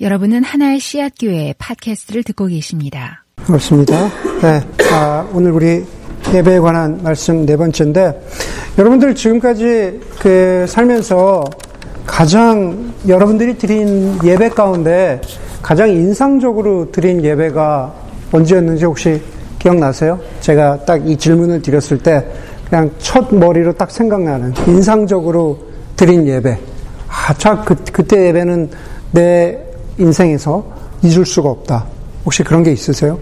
여러분은 하나의 씨앗 교회 팟캐스트를 듣고 계십니다. 그렇습니다. 네, 아, 오늘 우리 예배에 관한 말씀 네 번째인데, 여러분들 지금까지 그 살면서 가장 여러분들이 드린 예배 가운데 가장 인상적으로 드린 예배가 언제였는지 혹시 기억나세요? 제가 딱 이 질문을 드렸을 때 그냥 첫 머리로 딱 생각나는 인상적으로 드린 예배. 아, 참, 그, 그때 예배는 내 인생에서 잊을 수가 없다. 혹시 그런 게 있으세요?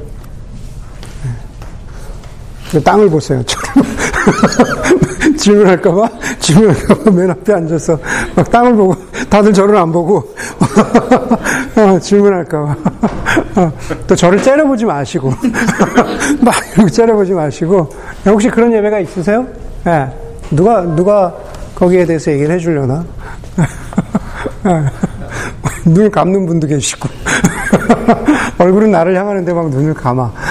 네. 땅을 보세요. 질문할까봐? 질문할까봐 맨 앞에 앉아서 막 땅을 보고, 다들 저를 안 보고, 어, 질문할까봐. 어, 또 저를 째려보지 마시고, 막 이렇게 째려보지 마시고, 혹시 그런 예배가 있으세요? 예. 네. 누가, 누가 거기에 대해서 얘기를 해주려나? 눈을 감는 분도 계시고 얼굴은 나를 향하는데 막 눈을 감아.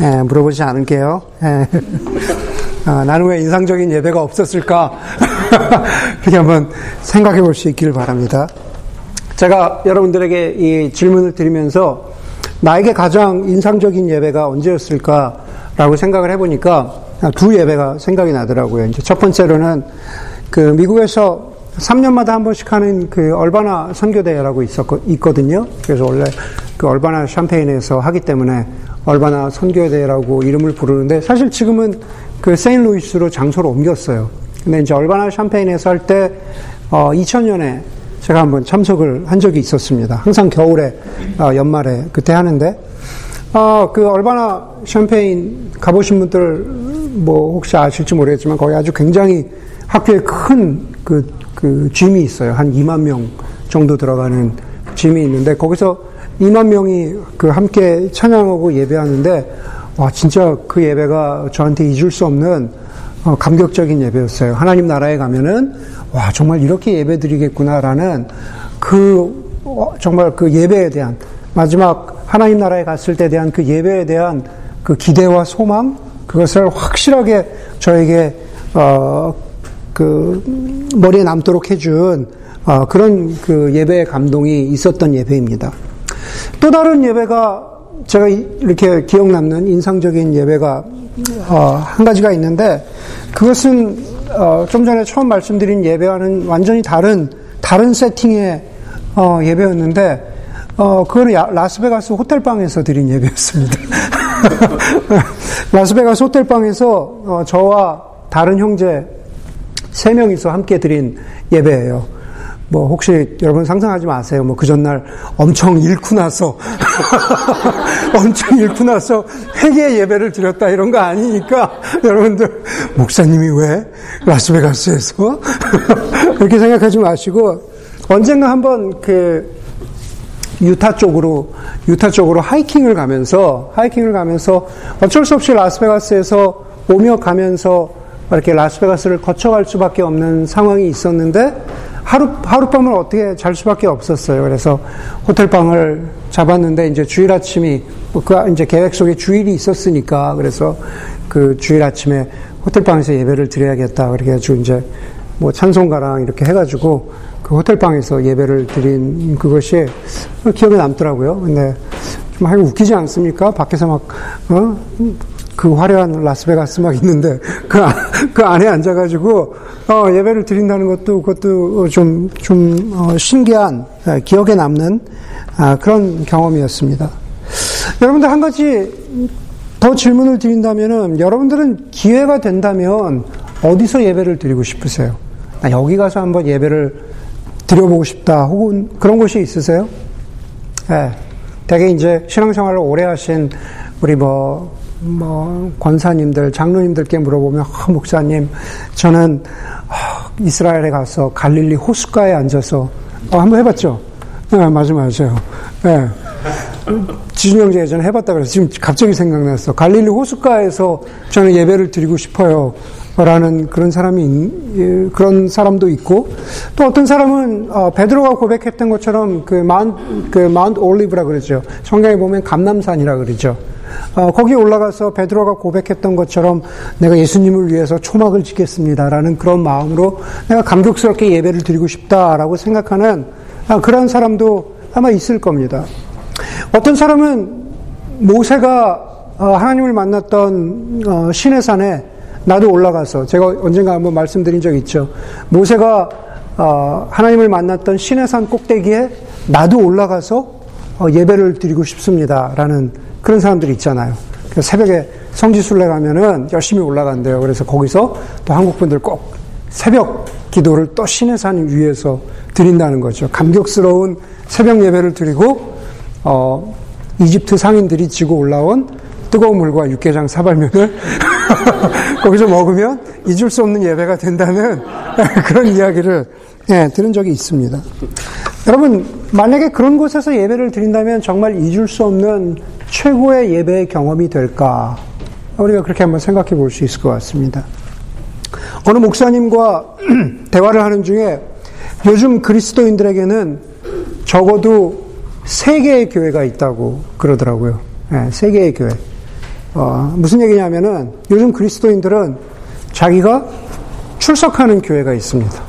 네, 물어보지 않을게요. 네. 아, 나는 왜 인상적인 예배가 없었을까? 그렇게 한번 생각해 볼 수 있기를 바랍니다. 제가 여러분들에게 이 질문을 드리면서 나에게 가장 인상적인 예배가 언제였을까라고 생각을 해보니까 두 예배가 생각이 나더라고요. 이제 첫 번째로는 그 미국에서 3년마다 한 번씩 하는 그 얼바나 선교대회라고 있었거, 있거든요. 그래서 원래 그 얼바나 샴페인에서 하기 때문에 얼바나 선교대회라고 이름을 부르는데 사실 지금은 그 세인루이스로 장소를 옮겼어요. 근데 이제 얼바나 샴페인에서 할 때, 어, 2000년에 제가 한번 참석을 한 적이 있었습니다. 항상 겨울에, 어, 연말에 그때 하는데, 어, 그 얼바나 샴페인 가보신 분들 뭐 혹시 아실지 모르겠지만 거기 아주 굉장히 학교에 큰그 그 짐이 있어요. 한 2만 명 정도 들어가는 짐이 있는데 거기서 2만 명이 그 함께 찬양하고 예배하는데 와 진짜 그 예배가 저한테 잊을 수 없는 어, 감격적인 예배였어요. 하나님 나라에 가면은 와 정말 이렇게 예배 드리겠구나라는 그 어, 정말 그 예배에 대한 마지막 하나님 나라에 갔을 때 대한 그 예배에 대한 그 기대와 소망 그것을 확실하게 저에게 어, 그 머리에 남도록 해준 어, 그런 그 예배의 감동이 있었던 예배입니다. 또 다른 예배가 제가 이렇게 기억 남는 인상적인 예배가 어, 한 가지가 있는데 그것은 어, 좀 전에 처음 말씀드린 예배와는 완전히 다른 다른 세팅의 어, 예배였는데 어, 그거는 라스베가스 호텔방에서 드린 예배였습니다. 라스베가스 호텔방에서 어, 저와 다른 형제 세 명이서 함께 드린 예배예요. 뭐 혹시 여러분 상상하지 마세요. 뭐 그 전날 엄청 잃고 나서 엄청 잃고 나서 회개 예배를 드렸다 이런 거 아니니까 여러분들 목사님이 왜 라스베가스에서 이렇게 생각하지 마시고 언젠가 한번 그 유타 쪽으로 유타 쪽으로 하이킹을 가면서 하이킹을 가면서 어쩔 수 없이 라스베가스에서 오며 가면서 이렇게 라스베가스를 거쳐갈 수밖에 없는 상황이 있었는데 하루 하룻밤을 어떻게 잘 수밖에 없었어요. 그래서 호텔방을 잡았는데 이제 주일 아침이 뭐그 이제 계획 속에 주일이 있었으니까 그래서 그 주일 아침에 호텔방에서 예배를 드려야겠다. 그렇게 해가지고 이제 뭐 찬송가랑 이렇게 해가지고 그 호텔방에서 예배를 드린 그것이 기억에 남더라고요. 근데 좀 하기 웃기지 않습니까? 밖에서 막, 어? 그 화려한 라스베가스 막 있는데 그, 그 안에 앉아가지고 어, 예배를 드린다는 것도 그것도 좀, 좀 어, 신기한 어, 기억에 남는 아, 그런 경험이었습니다. 여러분들 한 가지 더 질문을 드린다면은 여러분들은 기회가 된다면 어디서 예배를 드리고 싶으세요? 나 여기 가서 한번 예배를 드려보고 싶다. 혹은 그런 곳이 있으세요? 예. 네. 되게 이제 신앙생활을 오래 하신 우리 뭐, 뭐, 권사님들, 장로님들께 물어보면, 아, 목사님, 저는 아, 이스라엘에 가서 갈릴리 호숫가에 앉아서, 어, 한번 해봤죠? 네, 맞아, 맞아요. 네. 지준 형제 예전에 해봤다 그래서 지금 갑자기 생각났어. 갈릴리 호숫가에서 저는 예배를 드리고 싶어요. 라는 그런 사람이 그런 사람도 있고 또 어떤 사람은 어, 베드로가 고백했던 것처럼 그 마운트 그 마운트 올리브라 그러죠. 성경에 보면 감남산이라 그러죠. 어, 거기 올라가서 베드로가 고백했던 것처럼 내가 예수님을 위해서 초막을 짓겠습니다라는 그런 마음으로 내가 감격스럽게 예배를 드리고 싶다라고 생각하는 아, 그런 사람도 아마 있을 겁니다. 어떤 사람은 모세가 어, 하나님을 만났던 어, 신의 산에 나도 올라가서 제가 언젠가 한번 말씀드린 적 있죠. 모세가 어, 하나님을 만났던 신의 산 꼭대기에 나도 올라가서 예배를 드리고 싶습니다라는 그런 사람들이 있잖아요. 새벽에 성지순례 가면은 열심히 올라간대요. 그래서 거기서 또 한국 분들 꼭 새벽 기도를 또 신의 산 위에서 드린다는 거죠. 감격스러운 새벽 예배를 드리고 어, 이집트 상인들이 지고 올라온 뜨거운 물과 육개장 사발면을 거기서 먹으면 잊을 수 없는 예배가 된다는 그런 이야기를 예, 들은 적이 있습니다. 여러분, 만약에 그런 곳에서 예배를 드린다면 정말 잊을 수 없는 최고의 예배의 경험이 될까? 우리가 그렇게 한번 생각해 볼 수 있을 것 같습니다. 어느 목사님과 대화를 하는 중에 요즘 그리스도인들에게는 적어도 세 개의 교회가 있다고 그러더라고요. 네, 세 개의 교회. 어, 무슨 얘기냐면은 요즘 그리스도인들은 자기가 출석하는 교회가 있습니다.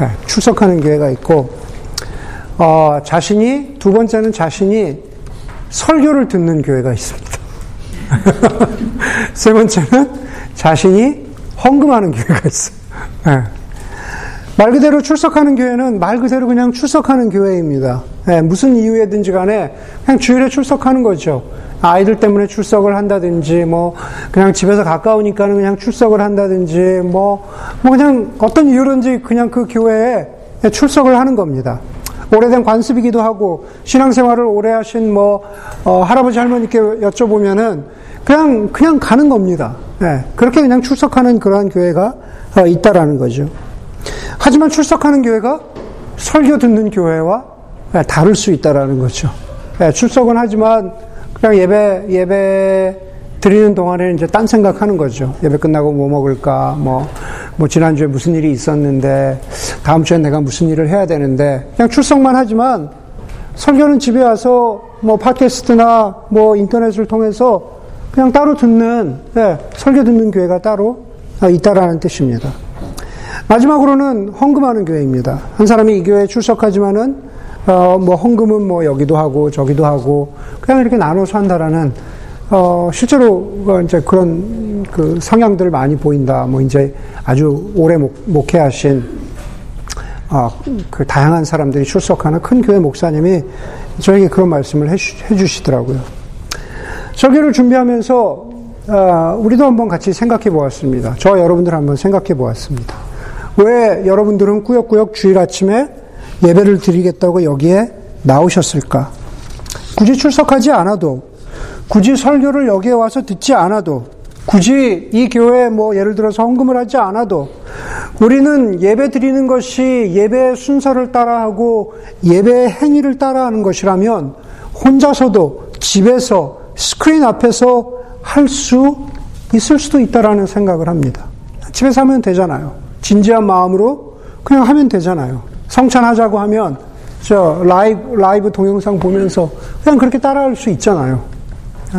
네, 출석하는 교회가 있고, 어, 자신이, 두 번째는 자신이 설교를 듣는 교회가 있습니다. 세 번째는 자신이 헌금하는 교회가 있어요. 네. 말 그대로 출석하는 교회는 말 그대로 그냥 출석하는 교회입니다. 네, 무슨 이유에든지 간에 그냥 주일에 출석하는 거죠. 아이들 때문에 출석을 한다든지, 뭐, 그냥 집에서 가까우니까는 그냥 출석을 한다든지, 뭐, 뭐 그냥 어떤 이유든지 그냥 그 교회에 출석을 하는 겁니다. 오래된 관습이기도 하고, 신앙생활을 오래 하신 뭐, 어, 할아버지 할머니께 여쭤보면은 그냥, 그냥 가는 겁니다. 네, 그렇게 그냥 출석하는 그러한 교회가 어, 있다라는 거죠. 하지만 출석하는 교회가 설교 듣는 교회와 다를 수 있다라는 거죠. 예, 출석은 하지만 그냥 예배 예배 드리는 동안에는 이제 딴 생각하는 거죠. 예배 끝나고 뭐 먹을까, 뭐, 뭐 지난주에 무슨 일이 있었는데, 다음 주에 내가 무슨 일을 해야 되는데, 그냥 출석만 하지만, 설교는 집에 와서 뭐 팟캐스트나 뭐 인터넷을 통해서 그냥 따로 듣는, 예, 설교 듣는 교회가 따로 있다라는 뜻입니다. 마지막으로는 헌금하는 교회입니다. 한 사람이 이 교회에 출석하지만은 어, 뭐 헌금은 뭐 여기도 하고 저기도 하고 그냥 이렇게 나눠서 한다라는 어, 실제로 이제 그런 그 성향들 많이 보인다. 뭐 이제 아주 오래 목, 목회하신 어, 그 다양한 사람들이 출석하는 큰 교회 목사님이 저에게 그런 말씀을 해주, 시더라고요 설교를 준비하면서 어, 우리도 한번 같이 생각해 보았습니다. 저 여러분들 한번 생각해 보았습니다. 왜 여러분들은 꾸역꾸역 주일 아침에 예배를 드리겠다고 여기에 나오셨을까? 굳이 출석하지 않아도, 굳이 설교를 여기에 와서 듣지 않아도, 굳이 이 교회에 뭐 예를 들어서 헌금을 하지 않아도, 우리는 예배 드리는 것이 예배 순서를 따라하고 예배 행위를 따라하는 것이라면 혼자서도 집에서 스크린 앞에서 할 수 있을 수도 있다라는 생각을 합니다. 집에서 하면 되잖아요. 진지한 마음으로 그냥 하면 되잖아요. 성찬하자고 하면 저 라이브 라이브 동영상 보면서 그냥 그렇게 따라할 수 있잖아요. 예.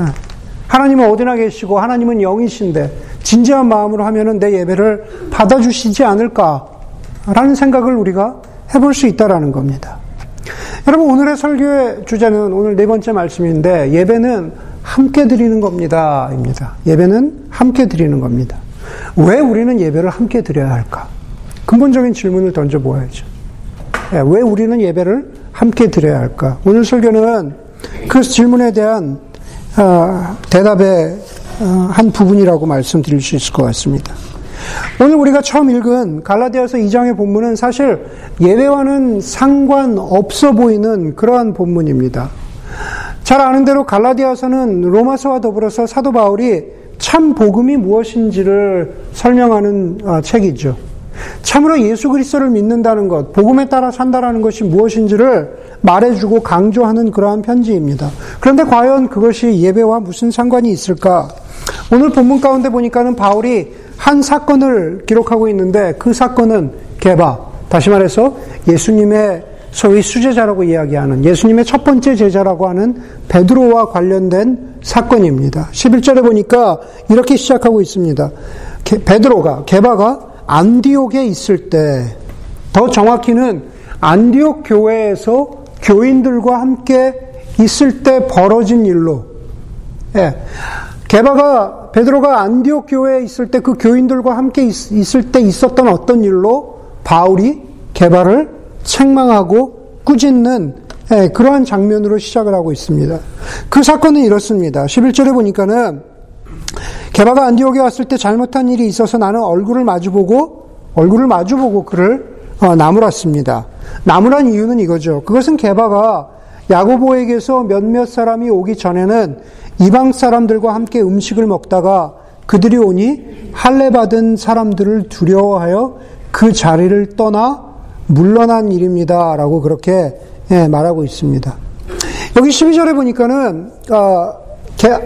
하나님은 어디나 계시고 하나님은 영이신데 진지한 마음으로 하면은 내 예배를 받아주시지 않을까라는 생각을 우리가 해볼 수 있다라는 겁니다. 여러분 오늘의 설교의 주제는 오늘 네 번째 말씀인데 예배는 함께 드리는 겁니다입니다. 예배는 함께 드리는 겁니다. 왜 우리는 예배를 함께 드려야 할까? 근본적인 질문을 던져 보아야죠. 예, 왜 우리는 예배를 함께 드려야 할까? 오늘 설교는 그 질문에 대한 어, 대답의 어, 한 부분이라고 말씀드릴 수 있을 것 같습니다. 오늘 우리가 처음 읽은 갈라디아서 2장의 본문은 사실 예배와는 상관없어 보이는 그러한 본문입니다. 잘 아는 대로 갈라디아서는 로마서와 더불어서 사도 바울이 참 복음이 무엇인지를 설명하는 어, 책이죠. 참으로 예수 그리스도를 믿는다는 것, 복음에 따라 산다라는 것이 무엇인지를 말해주고 강조하는 그러한 편지입니다. 그런데 과연 그것이 예배와 무슨 상관이 있을까? 오늘 본문 가운데 보니까는 바울이 한 사건을 기록하고 있는데 그 사건은 개바, 다시 말해서 예수님의 소위 수제자라고 이야기하는 예수님의 첫 번째 제자라고 하는 베드로와 관련된 사건입니다. 11절에 보니까 이렇게 시작하고 있습니다. 베드로가, 게바가 안디옥에 있을 때, 더 정확히는 안디옥 교회에서 교인들과 함께 있을 때 벌어진 일로 예. 게바가 베드로가 안디옥 교회에 있을 때 그 교인들과 함께 있, 을때 있었던 어떤 일로 바울이 게바를 책망하고 꾸짖는 예, 그러한 장면으로 시작을 하고 있습니다. 그 사건은 이렇습니다. 11절에 보니까는 게바가 안디옥에 왔을 때 잘못한 일이 있어서 나는 얼굴을 마주보고 얼굴을 마주보고 그를 어, 나무랐습니다. 나무란 이유는 이거죠. 그것은 게바가 야고보에게서 몇몇 사람이 오기 전에는 이방 사람들과 함께 음식을 먹다가 그들이 오니 할례 받은 사람들을 두려워하여 그 자리를 떠나 물러난 일입니다라고 그렇게 예, 말하고 있습니다. 여기 12절에 보니까는 어,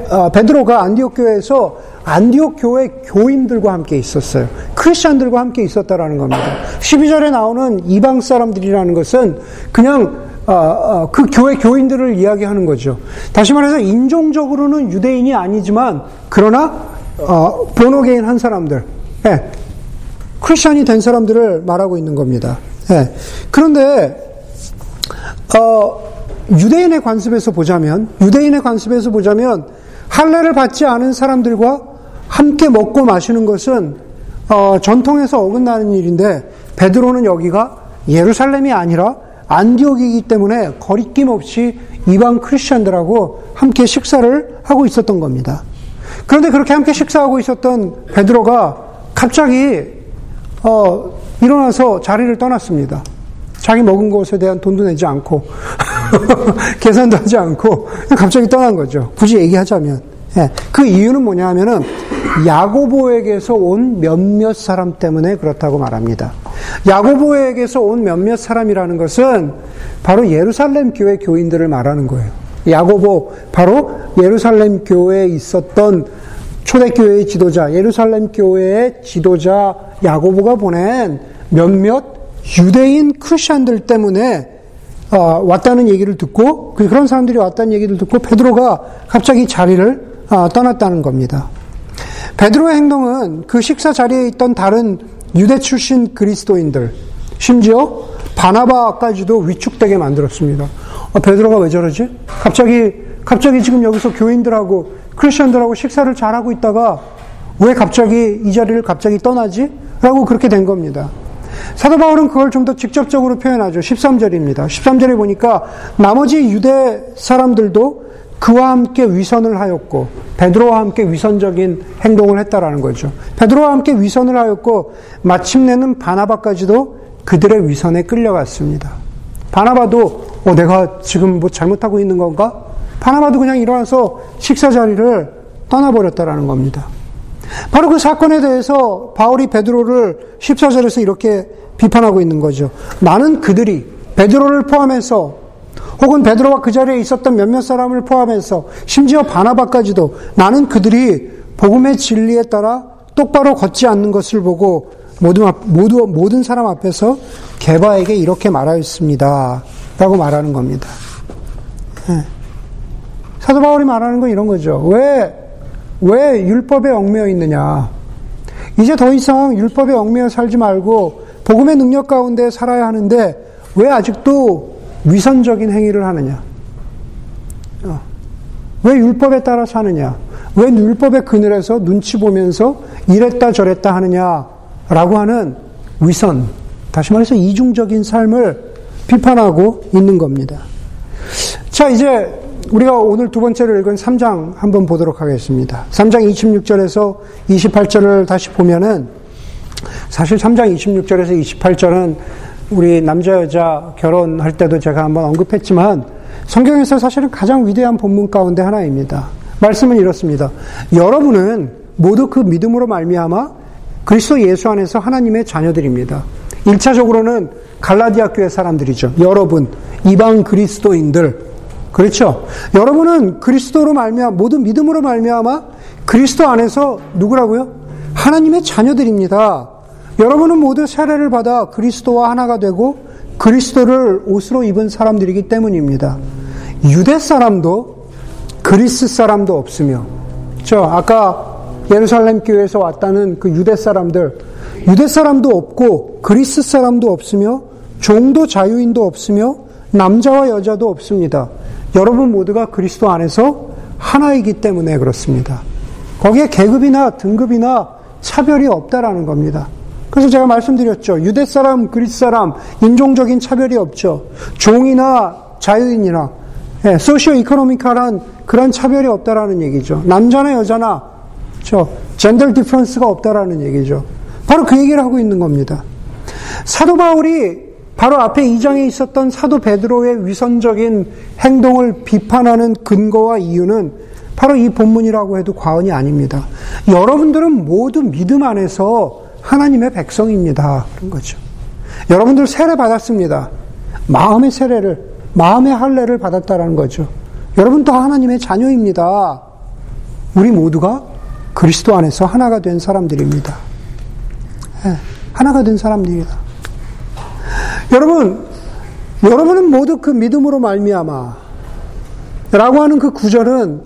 어, 베드로가 안디옥 교회에서 안디옥 교회 교인들과 함께 있었어요. 크리스천들과 함께 있었다라는 겁니다. 12절에 나오는 이방 사람들이라는 것은 그냥 어, 어, 그 교회 교인들을 이야기하는 거죠. 다시 말해서 인종적으로는 유대인이 아니지만 그러나 어, 본어게인 한 사람들, 예, 크리스천이 된 사람들을 말하고 있는 겁니다. 예. 그런데 어, 유대인의 관습에서 보자면 유대인의 관습에서 보자면 할례를 받지 않은 사람들과 함께 먹고 마시는 것은 어, 전통에서 어긋나는 일인데 베드로는 여기가 예루살렘이 아니라 안디옥이기 때문에 거리낌 없이 이방 크리스천들하고 함께 식사를 하고 있었던 겁니다. 그런데 그렇게 함께 식사하고 있었던 베드로가 갑자기 어, 일어나서 자리를 떠났습니다. 자기 먹은 것에 대한 돈도 내지 않고 계산도 하지 않고 갑자기 떠난 거죠. 굳이 얘기하자면 예, 그 이유는 뭐냐 하면은 야고보에게서 온 몇몇 사람 때문에 그렇다고 말합니다. 야고보에게서 온 몇몇 사람이라는 것은 바로 예루살렘 교회 교인들을 말하는 거예요. 야고보 바로 예루살렘 교회에 있었던 초대교회의 지도자, 예루살렘 교회의 지도자 야고보가 보낸 몇몇 유대인 크리스천들 때문에 어, 왔다는 얘기를 듣고 그, 그런 사람들이 왔다는 얘기를 듣고 베드로가 갑자기 자리를 어, 떠났다는 겁니다. 베드로의 행동은 그 식사 자리에 있던 다른 유대 출신 그리스도인들, 심지어 바나바까지도 위축되게 만들었습니다. 어, 베드로가 왜 저러지? 갑자기, 갑자기 지금 여기서 교인들하고 크리스천들하고 식사를 잘하고 있다가 왜 갑자기 이 자리를 갑자기 떠나지? 라고 그렇게 된 겁니다. 사도 바울은 그걸 좀 더 직접적으로 표현하죠. 13절입니다. 13절에 보니까 나머지 유대 사람들도 그와 함께 위선을 하였고 베드로와 함께 위선적인 행동을 했다라는 거죠. 베드로와 함께 위선을 하였고 마침내는 바나바까지도 그들의 위선에 끌려갔습니다. 바나바도 어, 내가 지금 뭐 잘못하고 있는 건가? 바나바도 그냥 일어나서 식사 자리를 떠나버렸다라는 겁니다. 바로 그 사건에 대해서 바울이 베드로를 14절에서 이렇게 비판하고 있는 거죠. 나는 그들이 베드로를 포함해서 혹은 베드로와 그 자리에 있었던 몇몇 사람을 포함해서 심지어 바나바까지도 나는 그들이 복음의 진리에 따라 똑바로 걷지 않는 것을 보고 모두, 모두, 모든 사람 앞에서 개바에게 이렇게 말하였습니다. 라고 말하는 겁니다. 네. 사도 바울이 말하는 건 이런 거죠. 왜, 왜 율법에 얽매여 있느냐. 이제 더 이상 율법에 얽매여 살지 말고 복음의 능력 가운데 살아야 하는데 왜 아직도 위선적인 행위를 하느냐? 어. 왜 율법에 따라 사느냐? 왜 율법의 그늘에서 눈치 보면서 이랬다 저랬다 하느냐? 라고 하는 위선, 다시 말해서 이중적인 삶을 비판하고 있는 겁니다. 자, 이제 우리가 오늘 두 번째로 읽은 3장 한번 보도록 하겠습니다. 3장 26절에서 28절을 다시 보면은 사실 3장 26절에서 28절은 우리 남자 여자 결혼할 때도 제가 한번 언급했지만 성경에서 사실은 가장 위대한 본문 가운데 하나입니다. 말씀은 이렇습니다. 여러분은 모두 그 믿음으로 말미암아 그리스도 예수 안에서 하나님의 자녀들입니다. 1차적으로는 갈라디아 교회 사람들이죠. 여러분, 이방 그리스도인들. 그렇죠? 여러분은 그리스도로 말미암아 모두 믿음으로 말미암아 그리스도 안에서 누구라고요? 하나님의 자녀들입니다. 여러분은 모두 세례를 받아 그리스도와 하나가 되고 그리스도를 옷으로 입은 사람들이기 때문입니다. 유대 사람도 그리스 사람도 없으며, 저 아까 예루살렘 교회에서 왔다는 그 유대 사람들, 유대 사람도 없고 그리스 사람도 없으며 종도 자유인도 없으며 남자와 여자도 없습니다. 여러분 모두가 그리스도 안에서 하나이기 때문에 그렇습니다. 거기에 계급이나 등급이나 차별이 없다라는 겁니다. 그래서 제가 말씀드렸죠. 유대 사람, 그리스 사람, 인종적인 차별이 없죠. 종이나 자유인이나, 예, socio-economical한 그런 차별이 없다라는 얘기죠. 남자나 여자나, 저, gender difference가 없다라는 얘기죠. 바로 그 얘기를 하고 있는 겁니다. 사도 바울이 바로 앞에 2장에 있었던 사도 베드로의 위선적인 행동을 비판하는 근거와 이유는 바로 이 본문이라고 해도 과언이 아닙니다. 여러분들은 모두 믿음 안에서 하나님의 백성입니다. 그런 거죠. 여러분들 세례 받았습니다. 마음의 세례를, 마음의 할례를 받았다라는 거죠. 여러분 도 하나님의 자녀입니다. 우리 모두가 그리스도 안에서 하나가 된 사람들입니다. 네, 하나가 된 사람들이다. 여러분, 여러분은 모두 그 믿음으로 말미암아. 라고 하는 그 구절은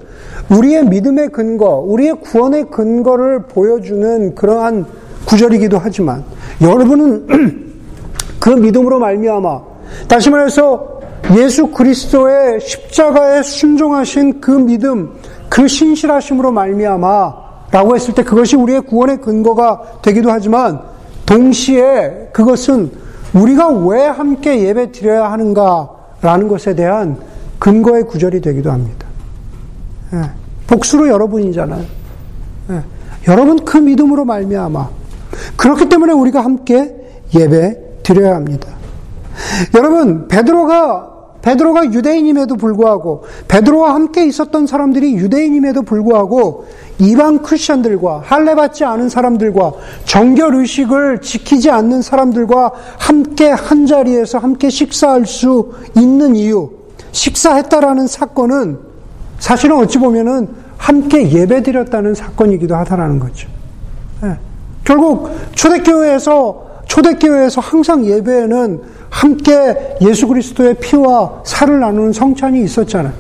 우리의 믿음의 근거, 우리의 구원의 근거를 보여주는 그러한 구절이기도 하지만 여러분은 그 믿음으로 말미암아. 다시 말해서 예수 그리스도의 십자가에 순종하신 그 믿음, 그 신실하심으로 말미암아 라고 했을 때 그것이 우리의 구원의 근거가 되기도 하지만 동시에 그것은 우리가 왜 함께 예배 드려야 하는가라는 것에 대한 근거의 구절이 되기도 합니다. 예, 복수로 여러분이잖아요. 예, 여러분 그 믿음으로 말미암아 그렇기 때문에 우리가 함께 예배 드려야 합니다. 여러분 베드로가 베드로가 유대인임에도 불구하고 베드로와 함께 있었던 사람들이 유대인임에도 불구하고 이방 크리스천들과 할례 받지 않은 사람들과 정결 의식을 지키지 않는 사람들과 함께 한 자리에서 함께 식사할 수 있는 이유 식사했다라는 사건은 사실은 어찌 보면은 함께 예배드렸다는 사건이기도 하다라는 거죠. 네. 결국 초대교회에서 초대교회에서 항상 예배에는 함께 예수 그리스도의 피와 살을 나누는 성찬이 있었잖아요.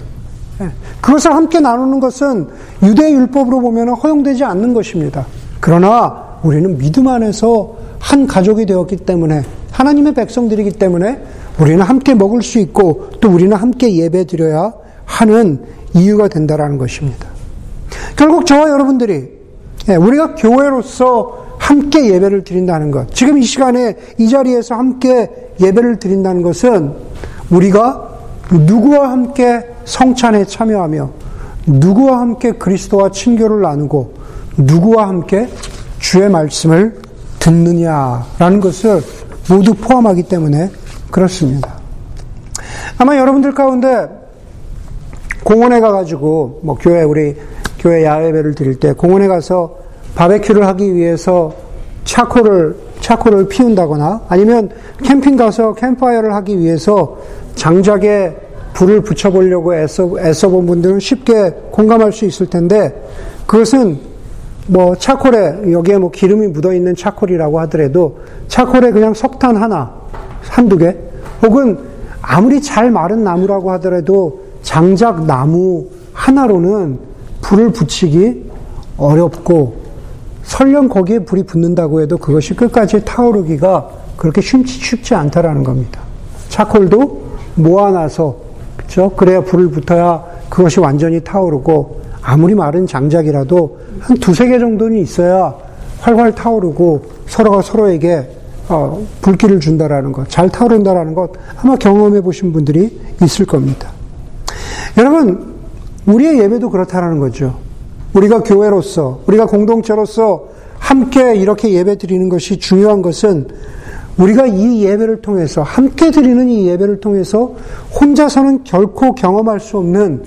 예. 그것을 함께 나누는 것은 유대 율법으로 보면 허용되지 않는 것입니다. 그러나 우리는 믿음 안에서 한 가족이 되었기 때문에 하나님의 백성들이기 때문에 우리는 함께 먹을 수 있고 또 우리는 함께 예배 드려야 하는 이유가 된다라는 것입니다. 결국 저와 여러분들이 예, 우리가 교회로서 함께 예배를 드린다는 것. 지금 이 시간에 이 자리에서 함께 예배를 드린다는 것은 우리가 누구와 함께 성찬에 참여하며 누구와 함께 그리스도와 친교를 나누고 누구와 함께 주의 말씀을 듣느냐라는 것을 모두 포함하기 때문에 그렇습니다. 아마 여러분들 가운데 공원에 가가지고 뭐 교회 우리 교회 야외배를 드릴 때 공원에 가서 바베큐를 하기 위해서 차코를 차코를 피운다거나 아니면 캠핑 가서 캠파이어를 하기 위해서 장작에 불을 붙여보려고 애써, 애써 본 분들은 쉽게 공감할 수 있을 텐데 그것은 뭐 차콜에 여기에 뭐 기름이 묻어 있는 차콜이라고 하더라도 차콜에 그냥 석탄 하나 한두 개? 혹은 아무리 잘 마른 나무라고 하더라도 장작 나무 하나로는 불을 붙이기 어렵고 설령 거기에 불이 붙는다고 해도 그것이 끝까지 타오르기가 그렇게 쉽지, 쉽지 않다라는 겁니다. 차콜도 모아놔서 그렇죠? 그래야 불을 붙어야 그것이 완전히 타오르고 아무리 마른 장작이라도 한 두세 개 정도는 있어야 활활 타오르고 서로가 서로에게 어, 불길을 준다라는 것, 잘 타오른다라는 것 아마 경험해 보신 분들이 있을 겁니다. 여러분, 우리의 예배도 그렇다라는 거죠. 우리가 교회로서, 우리가 공동체로서 함께 이렇게 예배 드리는 것이 중요한 것은 우리가 이 예배를 통해서, 함께 드리는 이 예배를 통해서 혼자서는 결코 경험할 수 없는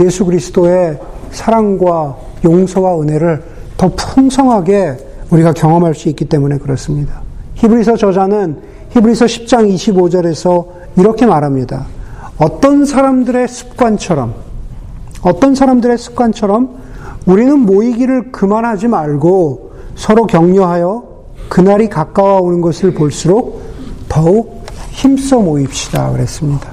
예수 그리스도의 사랑과 용서와 은혜를 더 풍성하게 우리가 경험할 수 있기 때문에 그렇습니다. 히브리서 저자는 히브리서 10장 25절에서 이렇게 말합니다. 어떤 사람들의 습관처럼, 어떤 사람들의 습관처럼 우리는 모이기를 그만하지 말고 서로 격려하여 그날이 가까워 오는 것을 볼수록 더욱 힘써 모입시다. 그랬습니다.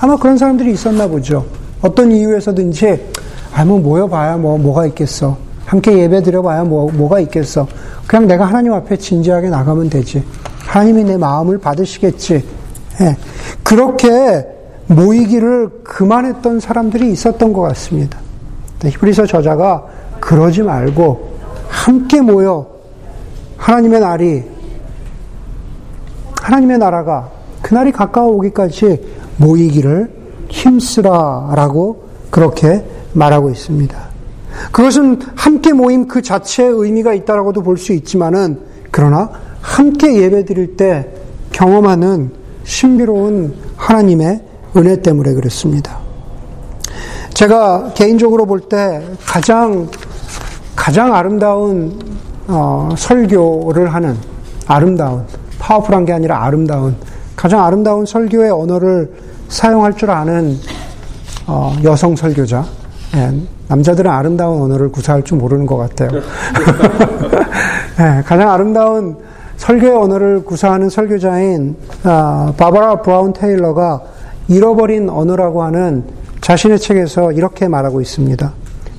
아마 그런 사람들이 있었나 보죠. 어떤 이유에서든지, 아, 뭐 모여봐야 뭐, 뭐가 있겠어. 함께 예배 드려봐야 뭐, 뭐가 있겠어. 그냥 내가 하나님 앞에 진지하게 나가면 되지. 하나님이 내 마음을 받으시겠지. 예, 그렇게 모이기를 그만했던 사람들이 있었던 것 같습니다. 히브리서 저자가 그러지 말고 함께 모여 하나님의 날이 하나님의 나라가 그날이 가까워 오기까지 모이기를 힘쓰라라고 그렇게 말하고 있습니다. 그것은 함께 모임 그 자체의 의미가 있다라고도 볼 수 있지만은 그러나 함께 예배 드릴 때 경험하는 신비로운 하나님의 은혜 때문에 그렇습니다. 제가 개인적으로 볼 때 가장 가장 아름다운 어, 설교를 하는 아름다운 파워풀한 게 아니라 아름다운 가장 아름다운 설교의 언어를 사용할 줄 아는 어, 여성 설교자. 예, 남자들은 아름다운 언어를 구사할 줄 모르는 것 같아요. 예, 가장 아름다운 설교의 언어를 구사하는 설교자인 아, 바바라 브라운 테일러가 잃어버린 언어라고 하는 자신의 책에서 이렇게 말하고 있습니다.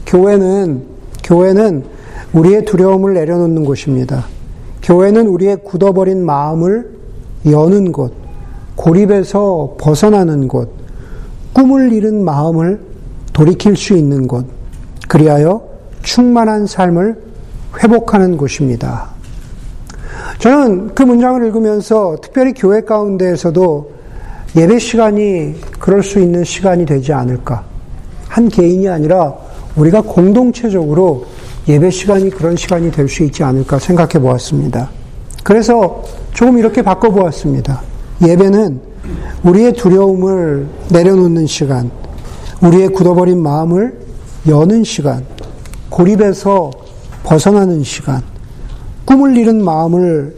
교회는 교회는 우리의 두려움을 내려놓는 곳입니다. 교회는 우리의 굳어버린 마음을 여는 곳, 고립에서 벗어나는 곳, 꿈을 잃은 마음을 돌이킬 수 있는 곳, 그리하여 충만한 삶을 회복하는 곳입니다. 저는 그 문장을 읽으면서 특별히 교회 가운데에서도 예배 시간이 그럴 수 있는 시간이 되지 않을까. 한 개인이 아니라 우리가 공동체적으로 예배 시간이 그런 시간이 될 수 있지 않을까 생각해 보았습니다. 그래서 조금 이렇게 바꿔 보았습니다. 예배는 우리의 두려움을 내려놓는 시간, 우리의 굳어버린 마음을 여는 시간, 고립에서 벗어나는 시간, 꿈을 잃은 마음을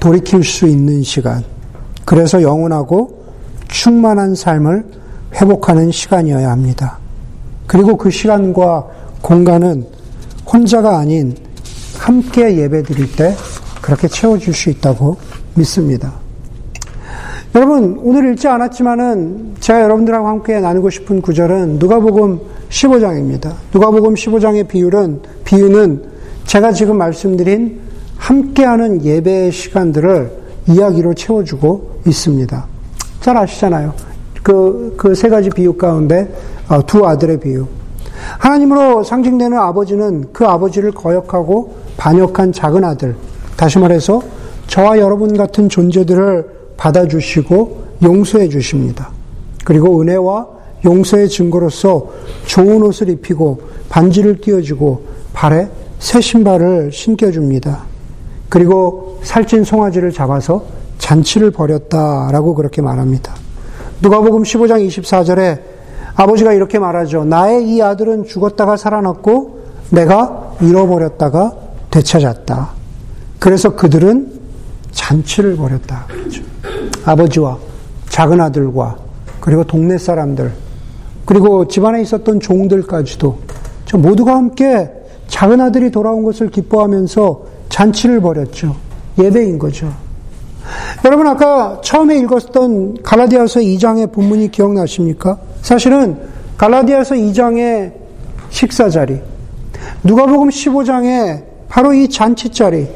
돌이킬 수 있는 시간, 그래서 영원하고 충만한 삶을 회복하는 시간이어야 합니다. 그리고 그 시간과 공간은 혼자가 아닌 함께 예배 드릴 때 그렇게 채워줄 수 있다고 믿습니다. 여러분, 오늘 읽지 않았지만은 제가 여러분들하고 함께 나누고 싶은 구절은 누가복음 15장입니다. 누가복음 15장의 비율은, 비유는 제가 지금 말씀드린 함께하는 예배의 시간들을 이야기로 채워주고 있습니다. 잘 아시잖아요. 그, 그 세 가지 비유 가운데 어, 두 아들의 비유. 하나님으로 상징되는 아버지는 그 아버지를 거역하고 반역한 작은 아들, 다시 말해서 저와 여러분 같은 존재들을 받아주시고 용서해 주십니다. 그리고 은혜와 용서의 증거로서 좋은 옷을 입히고 반지를 띄워주고 발에 새 신발을 신겨줍니다. 그리고 살찐 송아지를 잡아서 잔치를 벌였다라고 그렇게 말합니다. 누가복음 15장 24절에 아버지가 이렇게 말하죠. 나의 이 아들은 죽었다가 살아났고 내가 잃어버렸다가 되찾았다. 그래서 그들은 잔치를 벌였다. 그렇죠. 아버지와 작은 아들과 그리고 동네 사람들 그리고 집안에 있었던 종들까지도 저 모두가 함께 작은 아들이 돌아온 것을 기뻐하면서 잔치를 벌였죠. 예배인 거죠. 여러분 아까 처음에 읽었던 갈라디아서 2장의 본문이 기억나십니까? 사실은 갈라디아서 2장의 식사 자리, 누가복음 15장에 바로 이 잔치 자리,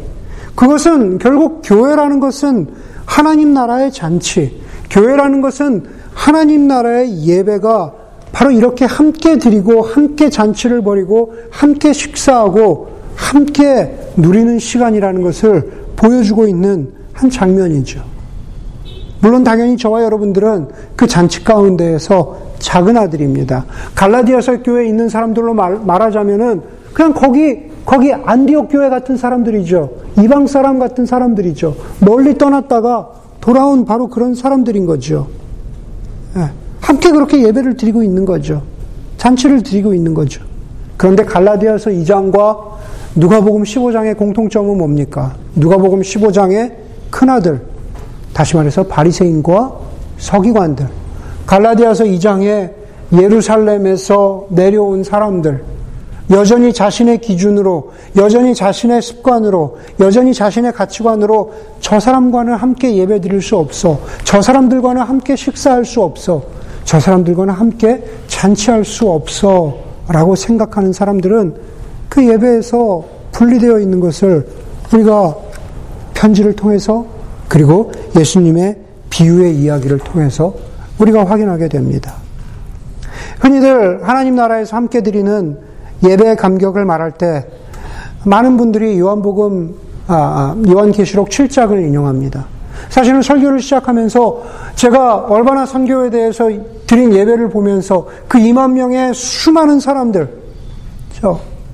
그것은 결국 교회라는 것은 하나님 나라의 잔치, 교회라는 것은 하나님 나라의 예배가 바로 이렇게 함께 드리고 함께 잔치를 벌이고 함께 식사하고 함께 누리는 시간이라는 것을 보여주고 있는 한 장면이죠. 물론 당연히 저와 여러분들은 그 잔치 가운데에서 작은 아들입니다. 갈라디아서 교회에 있는 사람들로 말, 말하자면은 그냥 거기 거기 안디옥 교회 같은 사람들이죠. 이방 사람 같은 사람들이죠. 멀리 떠났다가 돌아온 바로 그런 사람들인 거죠. 예, 함께 그렇게 예배를 드리고 있는 거죠. 잔치를 드리고 있는 거죠. 그런데 갈라디아서 2장과 누가복음 15장의 공통점은 뭡니까? 누가복음 15장의 큰아들, 다시 말해서 바리새인과 서기관들, 갈라디아서 2장에 예루살렘에서 내려온 사람들, 여전히 자신의 기준으로, 여전히 자신의 습관으로, 여전히 자신의 가치관으로 저 사람과는 함께 예배 드릴 수 없어. 저 사람들과는 함께 식사할 수 없어. 저 사람들과는 함께 잔치할 수 없어. 라고 생각하는 사람들은 그 예배에서 분리되어 있는 것을 우리가 편지를 통해서 그리고 예수님의 비유의 이야기를 통해서 우리가 확인하게 됩니다. 흔히들 하나님 나라에서 함께 드리는 예배의 감격을 말할 때 많은 분들이 요한복음 아, 아 요한계시록 7장을 인용합니다. 사실은 설교를 시작하면서 제가 얼마나 선교에 대해서 드린 예배를 보면서 그 2만 명의 수많은 사람들,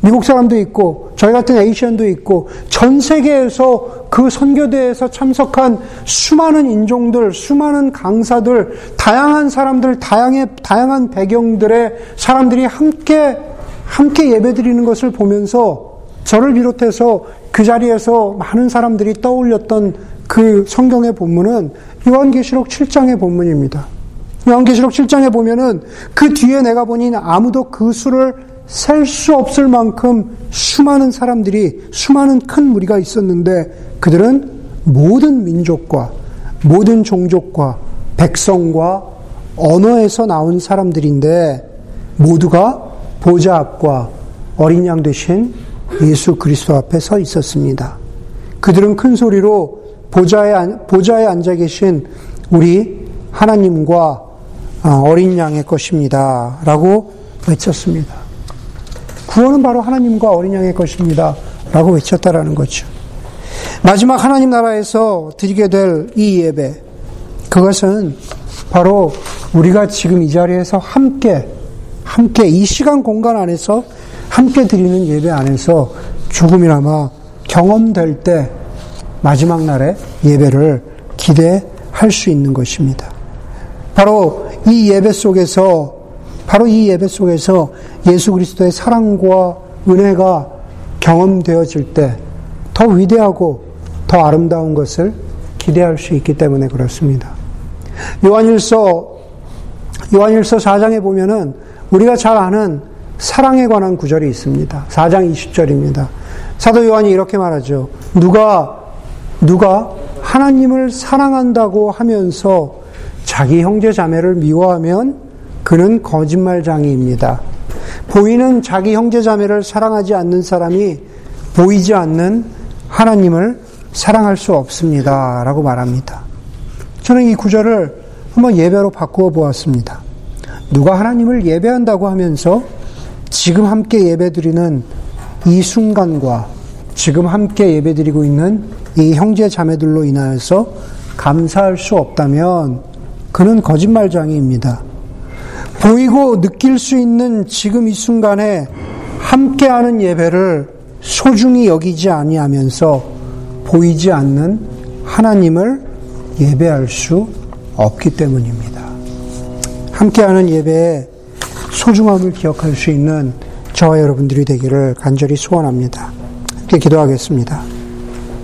미국 사람도 있고 저희 같은 에이시안도 있고 전 세계에서 그 선교대에서 참석한 수많은 인종들, 수많은 강사들, 다양한 사람들, 다양의 다양한 배경들의 사람들이 함께 함께 예배 드리는 것을 보면서 저를 비롯해서 그 자리에서 많은 사람들이 떠올렸던 그 성경의 본문은 요한계시록 7장의 본문입니다. 요한계시록 7장에 보면은 그 뒤에 내가 보니 아무도 그 수를 셀 수 없을 만큼 수많은 사람들이 수많은 큰 무리가 있었는데 그들은 모든 민족과 모든 종족과 백성과 언어에서 나온 사람들인데 모두가 보좌 앞과 어린 양 되신 예수 그리스도 앞에 서 있었습니다. 그들은 큰 소리로 보좌에, 보좌에 앉아 계신 우리 하나님과 어, 어린 양의 것입니다. 라고 외쳤습니다. 구원은 바로 하나님과 어린 양의 것입니다. 라고 외쳤다라는 거죠. 마지막 하나님 나라에서 드리게 될 이 예배, 그것은 바로 우리가 지금 이 자리에서 함께, 함께 이 시간 공간 안에서 함께 드리는 예배 안에서 조금이나마 경험될 때 마지막 날에 예배를 기대할 수 있는 것입니다. 바로 이 예배 속에서 바로 이 예배 속에서 예수 그리스도의 사랑과 은혜가 경험되어질 때 더 위대하고 더 아름다운 것을 기대할 수 있기 때문에 그렇습니다. 요한일서 요한일서 4장에 보면은 우리가 잘 아는 사랑에 관한 구절이 있습니다. 4장 20절입니다. 사도 요한이 이렇게 말하죠. 누가 누가 하나님을 사랑한다고 하면서 자기 형제 자매를 미워하면 그는 거짓말장이입니다. 보이는 자기 형제 자매를 사랑하지 않는 사람이 보이지 않는 하나님을 사랑할 수 없습니다. 라고 말합니다. 저는 이 구절을 한번 예배로 바꾸어 보았습니다. 누가 하나님을 예배한다고 하면서 지금 함께 예배드리는 이 순간과 지금 함께 예배드리고 있는 이 형제 자매들로 인하여서 감사할 수 없다면 그는 거짓말장애입니다. 보이고 느낄 수 있는 지금 이 순간에 함께하는 예배를 소중히 여기지 아니하면서 보이지 않는 하나님을 예배할 수 없기 때문입니다. 함께하는 예배의 소중함을 기억할 수 있는 저와 여러분들이 되기를 간절히 소원합니다. 함께 기도하겠습니다.